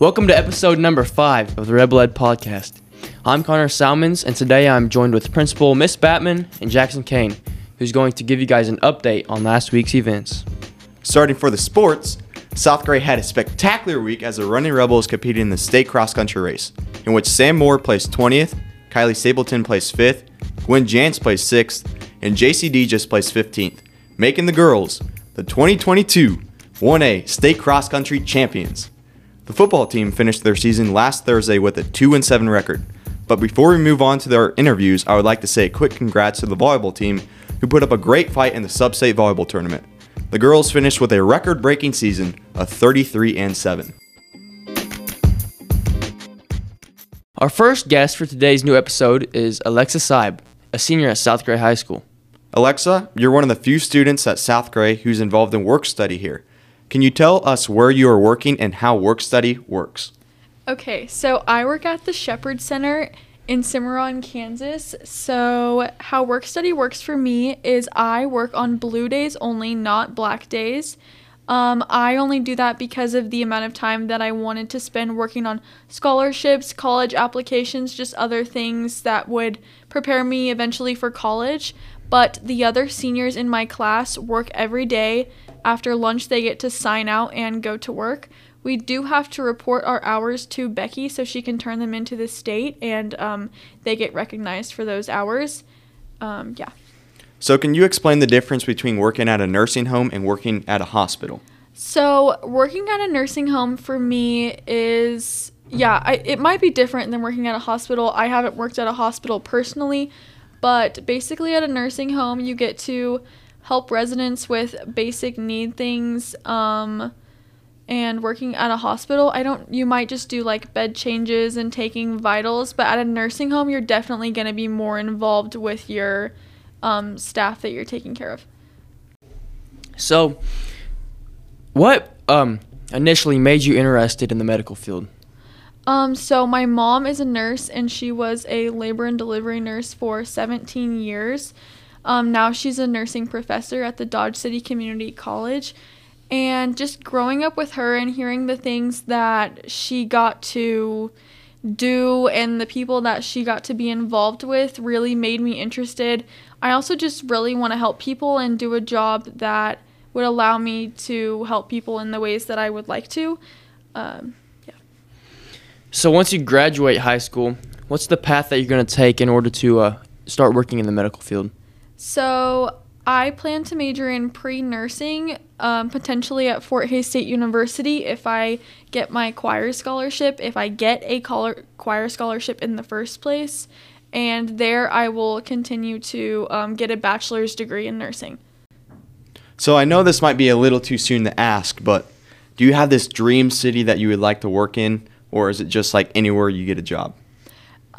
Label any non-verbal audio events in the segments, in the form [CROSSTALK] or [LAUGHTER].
Welcome to episode number five of the Rebel Ed podcast. I'm Connor Salmons, and today I'm joined with Principal Miss Batman and Jackson Kane, who's going to give you guys an update on last week's events. Starting for the sports, South Gray had a spectacular week as the Running Rebels competed in the state cross country race, in which Sam Moore placed 20th, Kylie Stapleton placed 5th, Gwen Jantz placed 6th, and JCD just placed 15th, making the girls the 2022 1A state cross country champions. The football team finished their season last Thursday with a 2 7 record. But before we move on to their interviews, I would like to say a quick congrats to the volleyball team who put up a great fight in the sub-state volleyball tournament. The girls finished with a record-breaking season of 33 and 7. Our first guest for today's new episode is Alexa Seib, a senior at South Gray High School. Alexa, you're one of the few students at South Gray who's involved in work study here. Can you tell us where you are working and how work study works? Okay, so I work at the Shepherd Center in Cimarron, Kansas. So, how work study works for me is I work on blue days only, not black days. Um, I only do that because of the amount of time that I wanted to spend working on scholarships, college applications, just other things that would prepare me eventually for college. But the other seniors in my class work every day. After lunch, they get to sign out and go to work. We do have to report our hours to Becky so she can turn them into the state and um, they get recognized for those hours. Um, yeah. So, can you explain the difference between working at a nursing home and working at a hospital? So, working at a nursing home for me is, yeah, I, it might be different than working at a hospital. I haven't worked at a hospital personally, but basically, at a nursing home, you get to help residents with basic need things. Um, and working at a hospital, I don't you might just do like bed changes and taking vitals, but at a nursing home, you're definitely going to be more involved with your um, staff that you're taking care of. So, what um, initially made you interested in the medical field? Um, so my mom is a nurse and she was a labor and delivery nurse for 17 years. Um, now she's a nursing professor at the Dodge City Community College and just growing up with her and hearing the things that she got to do and the people that she got to be involved with really made me interested. I also just really want to help people and do a job that would allow me to help people in the ways that I would like to. Um, yeah. So, once you graduate high school, what's the path that you're going to take in order to uh, start working in the medical field? So, I plan to major in pre nursing, um, potentially at Fort Hays State University if I get my choir scholarship, if I get a choir scholarship in the first place. And there I will continue to um, get a bachelor's degree in nursing. So I know this might be a little too soon to ask, but do you have this dream city that you would like to work in, or is it just like anywhere you get a job?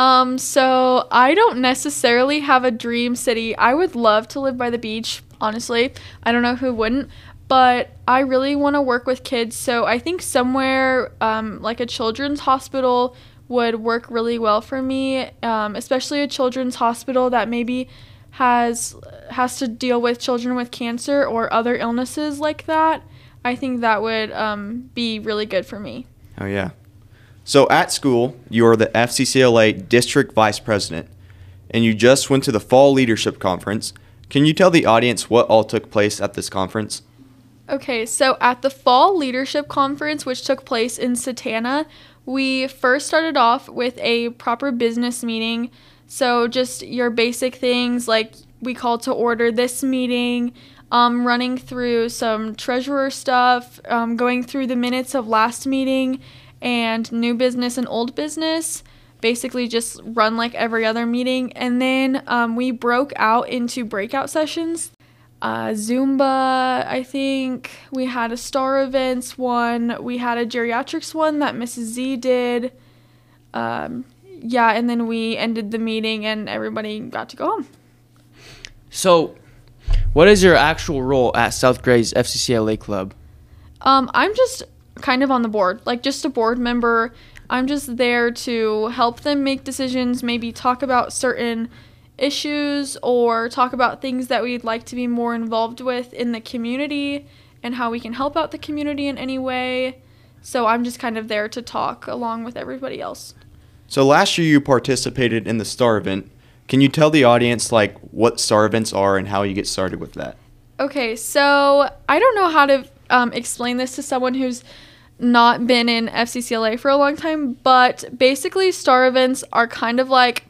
Um, so I don't necessarily have a dream city. I would love to live by the beach, honestly. I don't know who wouldn't, but I really want to work with kids. So I think somewhere um, like a children's hospital would work really well for me, um, especially a children's hospital that maybe has has to deal with children with cancer or other illnesses like that. I think that would um, be really good for me. Oh yeah. So at school, you are the FCCLA District Vice President, and you just went to the Fall Leadership Conference. Can you tell the audience what all took place at this conference? Okay, so at the Fall Leadership Conference, which took place in Satanta, we first started off with a proper business meeting. So, just your basic things like we called to order this meeting, um, running through some treasurer stuff, um, going through the minutes of last meeting, and new business and old business basically just run like every other meeting. And then um, we broke out into breakout sessions. Uh, Zumba, I think. We had a star events one. We had a geriatrics one that Mrs. Z did. Um, yeah, and then we ended the meeting and everybody got to go home. So, what is your actual role at South Gray's FCCLA club? Um, I'm just kind of on the board, like just a board member. I'm just there to help them make decisions, maybe talk about certain issues or talk about things that we'd like to be more involved with in the community and how we can help out the community in any way. So I'm just kind of there to talk along with everybody else. So last year you participated in the star event. Can you tell the audience like what star events are and how you get started with that? Okay, so I don't know how to um, explain this to someone who's not been in FCCLA for a long time, but basically, star events are kind of like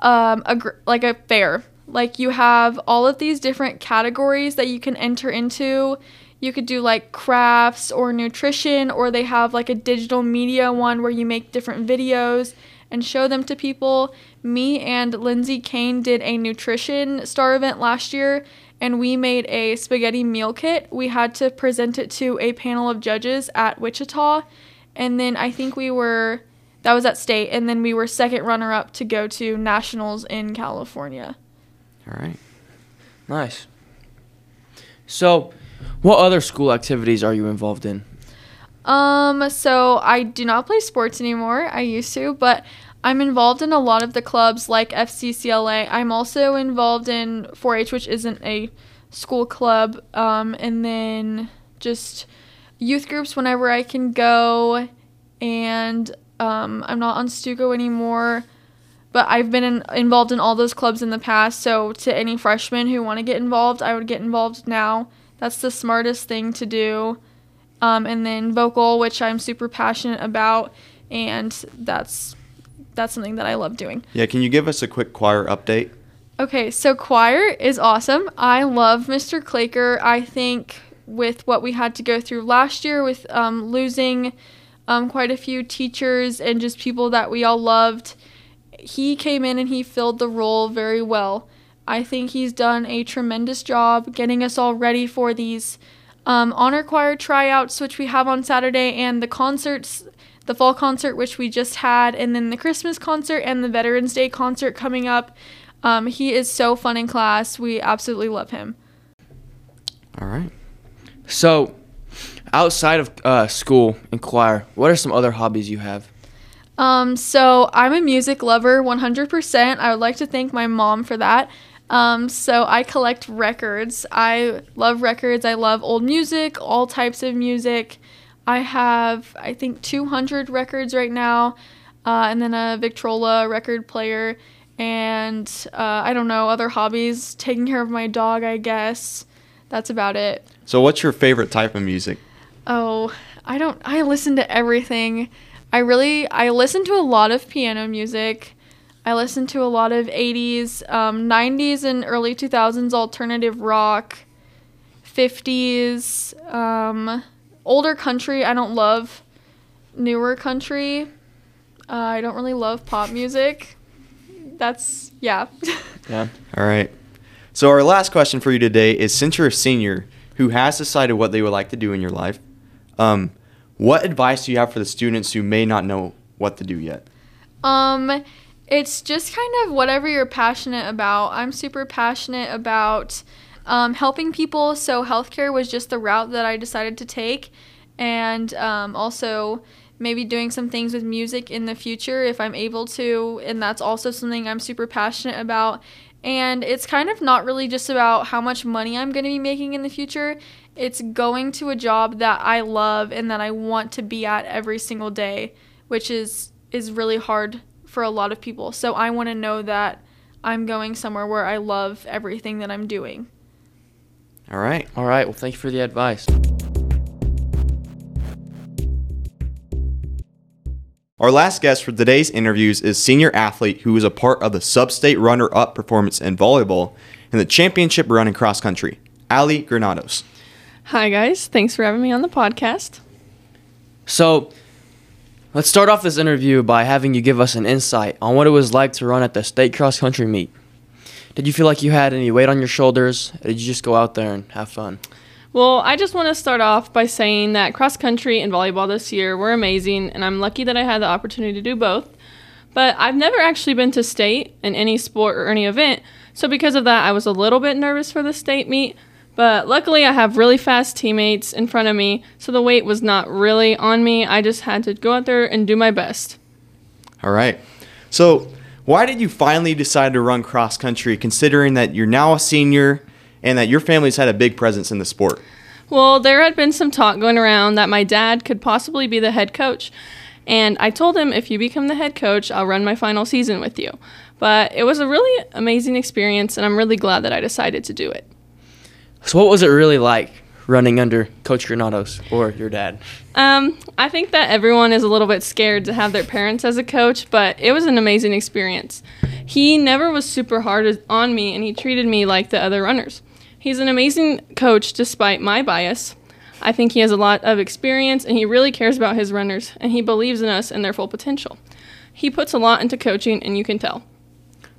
um, a gr- like a fair. Like you have all of these different categories that you can enter into. You could do like crafts or nutrition, or they have like a digital media one where you make different videos and show them to people. Me and Lindsay Kane did a nutrition star event last year, and we made a spaghetti meal kit. We had to present it to a panel of judges at Wichita, and then I think we were that was at state, and then we were second runner up to go to nationals in California. All right. Nice. So, what other school activities are you involved in? Um, so I do not play sports anymore. I used to, but I'm involved in a lot of the clubs like FCCLA. I'm also involved in 4-H, which isn't a school club, um, and then just youth groups whenever I can go. And um, I'm not on Stuco anymore, but I've been in, involved in all those clubs in the past. So to any freshmen who want to get involved, I would get involved now. That's the smartest thing to do. Um, and then vocal, which I'm super passionate about, and that's that's something that I love doing. Yeah, can you give us a quick choir update? Okay, so choir is awesome. I love Mr. Claker. I think with what we had to go through last year with um, losing um, quite a few teachers and just people that we all loved, he came in and he filled the role very well. I think he's done a tremendous job getting us all ready for these um, honor choir tryouts, which we have on Saturday, and the concerts, the fall concert, which we just had, and then the Christmas concert and the Veterans Day concert coming up. Um, he is so fun in class. We absolutely love him. All right. So, outside of uh, school and choir, what are some other hobbies you have? Um, so I'm a music lover 100%. I would like to thank my mom for that. Um, so I collect records. I love records. I love old music, all types of music. I have, I think, 200 records right now, uh, and then a Victrola record player, and uh, I don't know, other hobbies. Taking care of my dog, I guess. That's about it. So what's your favorite type of music? Oh, I don't, I listen to everything. I really, I listen to a lot of piano music. I listen to a lot of 80s, um, 90s, and early 2000s alternative rock, 50s, um, older country. I don't love newer country. Uh, I don't really love pop music. That's, yeah. [LAUGHS] Yeah. All right. So our last question for you today is since you're a senior who has decided what they would like to do in your life, um, what advice do you have for the students who may not know what to do yet? Um, it's just kind of whatever you're passionate about. I'm super passionate about um, helping people, so healthcare was just the route that I decided to take, and um, also maybe doing some things with music in the future if I'm able to, and that's also something I'm super passionate about. And it's kind of not really just about how much money I'm going to be making in the future. It's going to a job that I love and that I want to be at every single day, which is is really hard for a lot of people. So I want to know that I'm going somewhere where I love everything that I'm doing. All right. All right. Well, thank you for the advice. Our last guest for today's interviews is senior athlete who was a part of the sub-state runner-up performance in volleyball and the championship run in cross country, Ali Granados. Hi, guys. Thanks for having me on the podcast. So, let's start off this interview by having you give us an insight on what it was like to run at the state cross country meet. Did you feel like you had any weight on your shoulders? Or did you just go out there and have fun? Well, I just want to start off by saying that cross country and volleyball this year were amazing, and I'm lucky that I had the opportunity to do both. But I've never actually been to state in any sport or any event, so because of that, I was a little bit nervous for the state meet. But luckily, I have really fast teammates in front of me, so the weight was not really on me. I just had to go out there and do my best. All right. So, why did you finally decide to run cross country considering that you're now a senior and that your family's had a big presence in the sport? Well, there had been some talk going around that my dad could possibly be the head coach. And I told him, if you become the head coach, I'll run my final season with you. But it was a really amazing experience, and I'm really glad that I decided to do it. So, what was it really like running under Coach Granados or your dad? Um, I think that everyone is a little bit scared to have their parents as a coach, but it was an amazing experience. He never was super hard on me, and he treated me like the other runners. He's an amazing coach despite my bias. I think he has a lot of experience and he really cares about his runners and he believes in us and their full potential. He puts a lot into coaching and you can tell.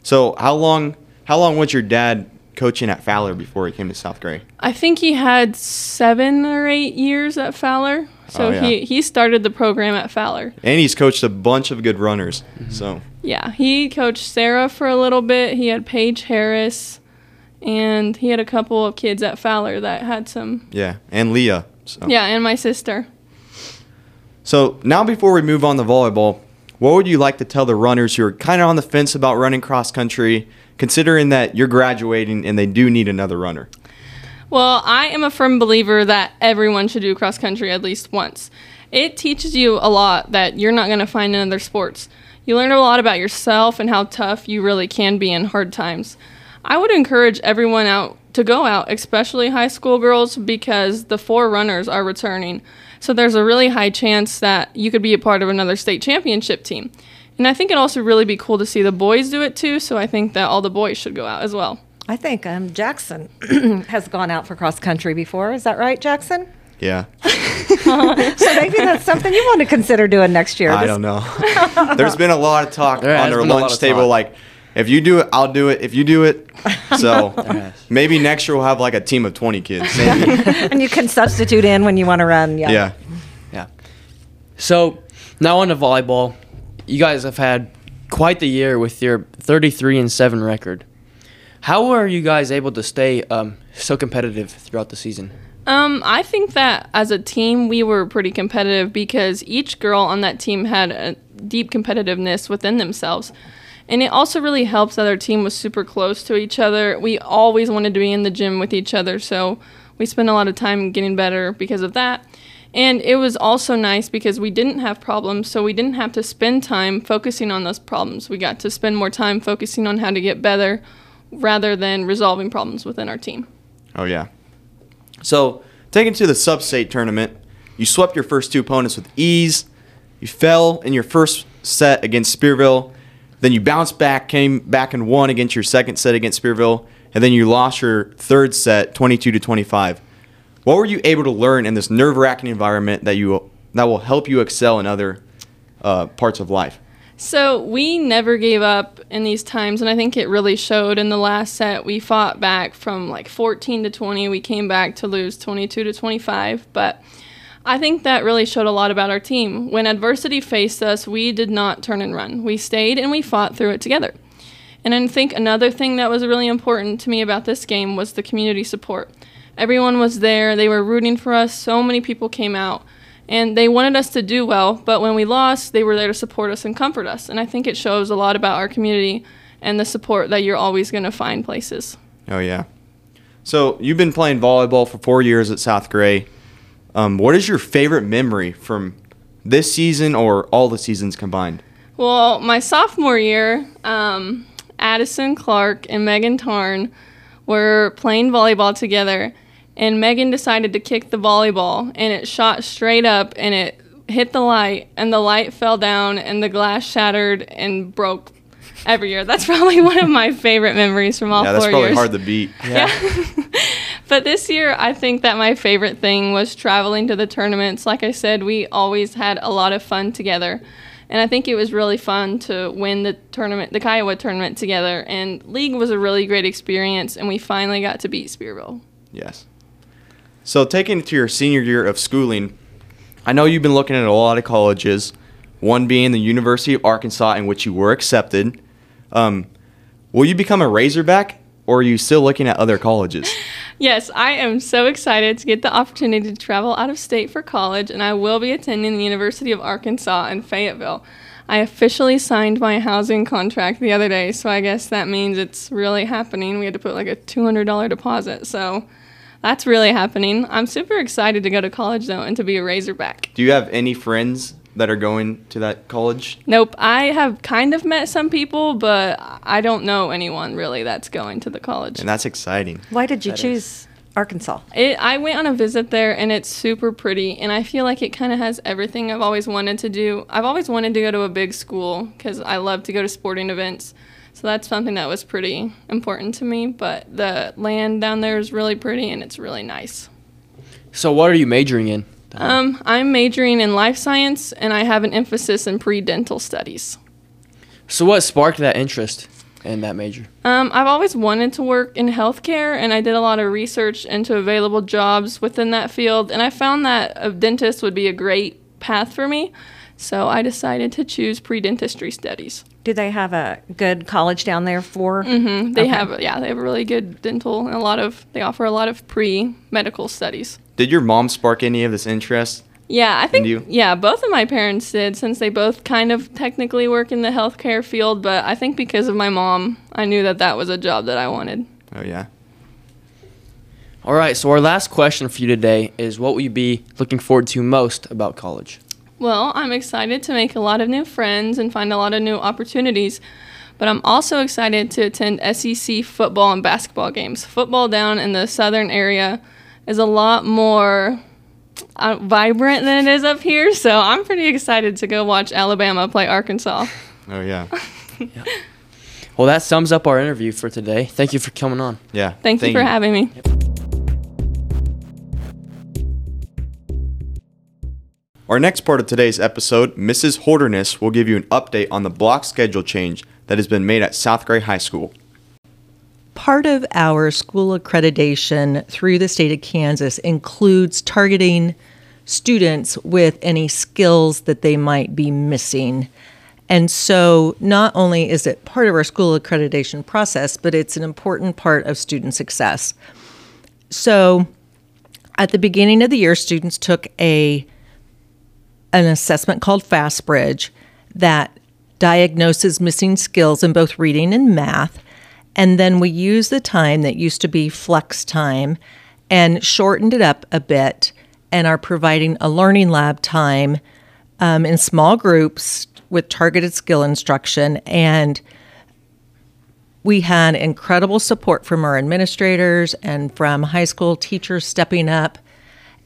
So how long how long was your dad coaching at Fowler before he came to South Gray? I think he had seven or eight years at Fowler. So Oh, yeah. he, he started the program at Fowler. And he's coached a bunch of good runners. Mm-hmm. So Yeah, he coached Sarah for a little bit. He had Paige Harris, and he had a couple of kids at Fowler that had some. yeah, and Leah. So. Yeah, and my sister. So now before we move on to volleyball, what would you like to tell the runners who are kind of on the fence about running cross country, considering that you're graduating and they do need another runner? Well, I am a firm believer that everyone should do cross country at least once. It teaches you a lot that you're not going to find in other sports. You learn a lot about yourself and how tough you really can be in hard times. I would encourage everyone out to go out, especially high school girls, because the four runners are returning. So there's a really high chance that you could be a part of another state championship team. And I think it'd also really be cool to see the boys do it too, so I think that all the boys should go out as well. I think um, Jackson [CLEARS THROAT] has gone out for cross country before. Is that right, Jackson? Yeah, [LAUGHS] So maybe that's something you want to consider doing next year. I don't know. [LAUGHS] There's been a lot of talk There on their been a lot lunch table, talk. like if you do it, I'll do it. If you do it, [LAUGHS] so maybe next year we'll have like a team of 20 kids. And you can substitute in when you want to run. Yeah. yeah. Yeah. So now on to volleyball. You guys have had quite the year with your 33 and 7 record. How are you guys able to stay um, so competitive throughout the season? Um, I think that as a team, we were pretty competitive because each girl on that team had a deep competitiveness within themselves. And it also really helps that our team was super close to each other. We always wanted to be in the gym with each other, so we spent a lot of time getting better because of that. And it was also nice because we didn't have problems, so we didn't have to spend time focusing on those problems. We got to spend more time focusing on how to get better rather than resolving problems within our team. Oh yeah. So taken to the sub-state tournament, you swept your first two opponents with ease. You fell in your first set against Spearville, then you bounced back, came back and won against your second set against Spearville, and then you lost your third set, 22 to 25. What were you able to learn in this nerve-wracking environment that you that will help you excel in other uh, parts of life? So we never gave up in these times, and I think it really showed in the last set. We fought back from like 14 to 20. We came back to lose 22 to 25, but I think that really showed a lot about our team. When adversity faced us, we did not turn and run. We stayed and we fought through it together. And I think another thing that was really important to me about this game was the community support. Everyone was there, they were rooting for us. So many people came out and they wanted us to do well, but when we lost, they were there to support us and comfort us. And I think it shows a lot about our community and the support that you're always going to find places. Oh yeah. So you've been playing volleyball for four years at South Gray. Um, what is your favorite memory from this season or all the seasons combined? Well, my sophomore year, um, Addison Clark and Megan Tarn were playing volleyball together, and Megan decided to kick the volleyball, and it shot straight up and it hit the light, and the light fell down, and the glass shattered and broke every year. That's [LAUGHS] probably one of my favorite memories from all yeah, four that's probably years. hard to beat. [LAUGHS] Yeah. [LAUGHS] but this year, I think that my favorite thing was traveling to the tournaments. Like I said, we always had a lot of fun together. And I think it was really fun to win the tournament, the Kiowa tournament together. And league was a really great experience, and we finally got to beat Spearville. Yes. So taking it to your senior year of schooling, I know you've been looking at a lot of colleges, one being the University of Arkansas, in which you were accepted. Um, will you become a Razorback, or are you still looking at other colleges? [LAUGHS] Yes, I am so excited to get the opportunity to travel out of state for college, and I will be attending the University of Arkansas in Fayetteville. I officially signed my housing contract the other day, so I guess that means it's really happening. We had to put like a $200 deposit, so That's really happening. I'm super excited to go to college though and to be a Razorback. Do you have any friends that are going to that college? Nope, I have kind of met some people, but I don't know anyone really that's going to the college. And that's exciting. Why did you That is. choose Arkansas? It, I went on a visit there and it's super pretty and I feel like it kind of has everything I've always wanted to do. I've always wanted to go to a big school because I love to go to sporting events. So that's something that was pretty important to me. But the land down there is really pretty and it's really nice. So, what are you majoring in? Um, I'm majoring in life science and I have an emphasis in pre dental studies. So, what sparked that interest in that major? Um, I've always wanted to work in healthcare, and I did a lot of research into available jobs within that field, and I found that a dentist would be a great path for me. So I decided to choose pre-dentistry studies. Do they have a good college down there for? hmm They Okay. have, yeah, they have a really good dental and a lot of. They offer a lot of pre-medical studies. Did your mom spark any of this interest? Yeah, I think you? yeah, both of my parents did since they both kind of technically work in the healthcare field, but I think because of my mom, I knew that that was a job that I wanted. Oh yeah. All right, so our last question for you today is what will you be looking forward to most about college? Well, I'm excited to make a lot of new friends and find a lot of new opportunities, but I'm also excited to attend SEC football and basketball games. Football down in the southern area is a lot more uh, vibrant than it is up here, so I'm pretty excited to go watch Alabama play Arkansas. Oh yeah. [LAUGHS] Well, that sums up our interview for today. Thank you for coming on. Yeah. Thank, you for having me. Our next part of today's episode, Mrs. Holderness will give you an update on the block schedule change that has been made at South Gray High School. Part of our school accreditation through the state of Kansas includes targeting students with any skills that they might be missing. And so, not only is it part of our school accreditation process, but it's an important part of student success. So, at the beginning of the year, students took a an assessment called FastBridge that diagnoses missing skills in both reading and math. And then we use the time that used to be flex time and shortened it up a bit and are providing a learning lab time um, in small groups with targeted skill instruction. And we had incredible support from our administrators and from high school teachers stepping up.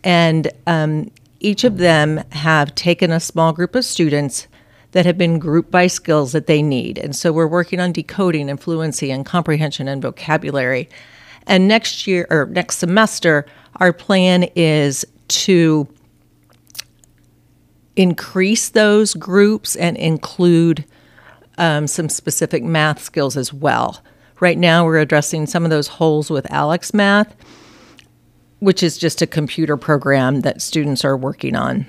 And um, each of them have taken a small group of students that have been grouped by skills that they need. And so we're working on decoding and fluency and comprehension and vocabulary. And next year or next semester, our plan is to increase those groups and include um, some specific math skills as well. Right now, we're addressing some of those holes with ALEKS Math, which is just a computer program that students are working on.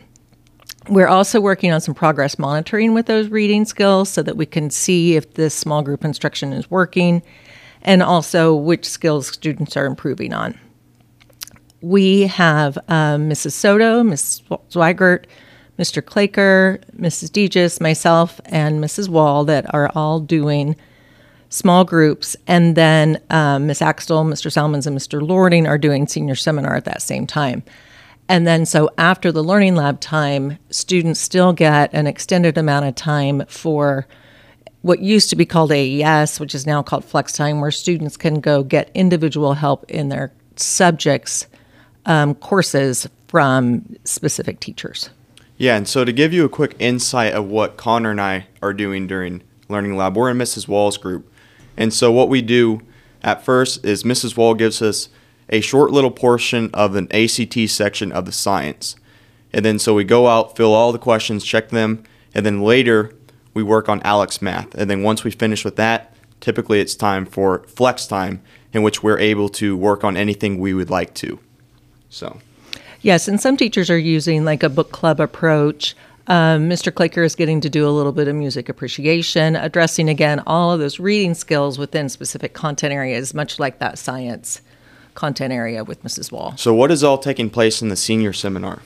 We're also working on some progress monitoring with those reading skills so that we can see if this small group instruction is working and also which skills students are improving on. We have um, Mrs. Soto, Ms. Zweigert, Mr. Claker, Mrs. Deegis, myself, and Mrs. Wall that are all doing small groups. And then um, Ms. Axtell, Mr. Salmons, and Mr. Lording are doing senior seminar at that same time. And then, so after the learning lab time, students still get an extended amount of time for what used to be called AES, which is now called Flex Time, where students can go get individual help in their subjects um, courses from specific teachers. Yeah, and so to give you a quick insight of what Connor and I are doing during Learning Lab, we're in Mrs. Wall's group. And so what we do at first is Mrs. Wall gives us a short little portion of an ACT section of the science. And then so we go out, fill all the questions, check them, and then later we work on ALEKS Math. And then once we finish with that, typically it's time for flex time in which we're able to work on anything we would like to. So Yes, and some teachers are using like a book club approach. Um, Mr. Clicker is getting to do a little bit of music appreciation, addressing again all of those reading skills within specific content areas, much like that science content area with Mrs. Wall. so what is all taking place in the senior seminar?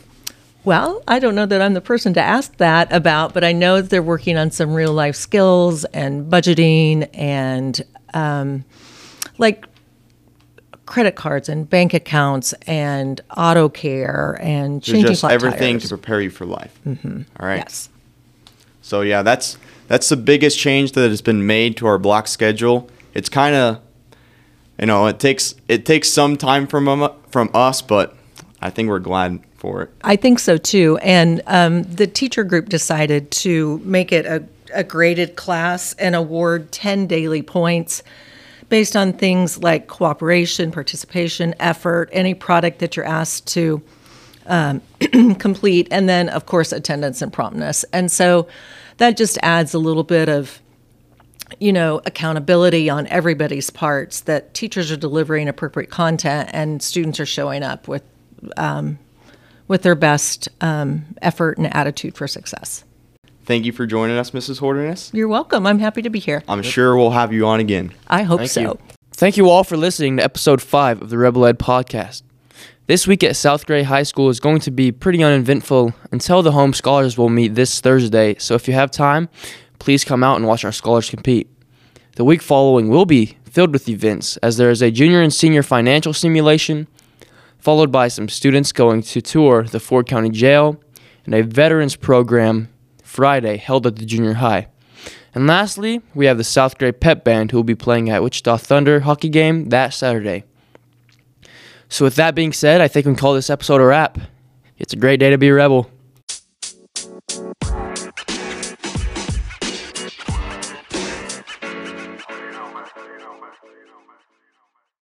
Well, I don't know that I'm the person to ask that about, but I know that they're working on some real life skills and budgeting and um, like credit cards and bank accounts and auto care and So changing just flat everything tires. to prepare you for life. Mm-hmm. All right. Yes. So yeah, that's that's the biggest change that has been made to our block schedule. It's kind of, you know, it takes it takes some time from um, from us, but I think we're glad for it. I think so too. And um, the teacher group decided to make it a, a graded class and award 10 daily points based on things like cooperation, participation, effort, any product that you're asked to um, [CLEARS THROAT] complete, and then, of course, attendance and promptness. And so that just adds a little bit of you know accountability on everybody's parts that teachers are delivering appropriate content and students are showing up with um, with their best um, effort and attitude for success. Thank you for joining us, Mrs. Holderness. You're welcome. I'm happy to be here. I'm sure we'll have you on again. I hope Thank so. you. Thank you all for listening to episode 5 of the Rebel Ed podcast. This week at South Gray High School is going to be pretty uneventful until the home scholars bowl meet this Thursday. So if you have time, please come out and watch our scholars compete. The week following will be filled with events as there is a junior and senior financial simulation, followed by some students going to tour the Ford County Jail and a veterans program Friday held at the junior high. And lastly, we have the South Gray Pep Band who will be playing at Wichita Thunder hockey game that Saturday. So with that being said, I think we can call this episode a wrap. It's a great day to be a rebel.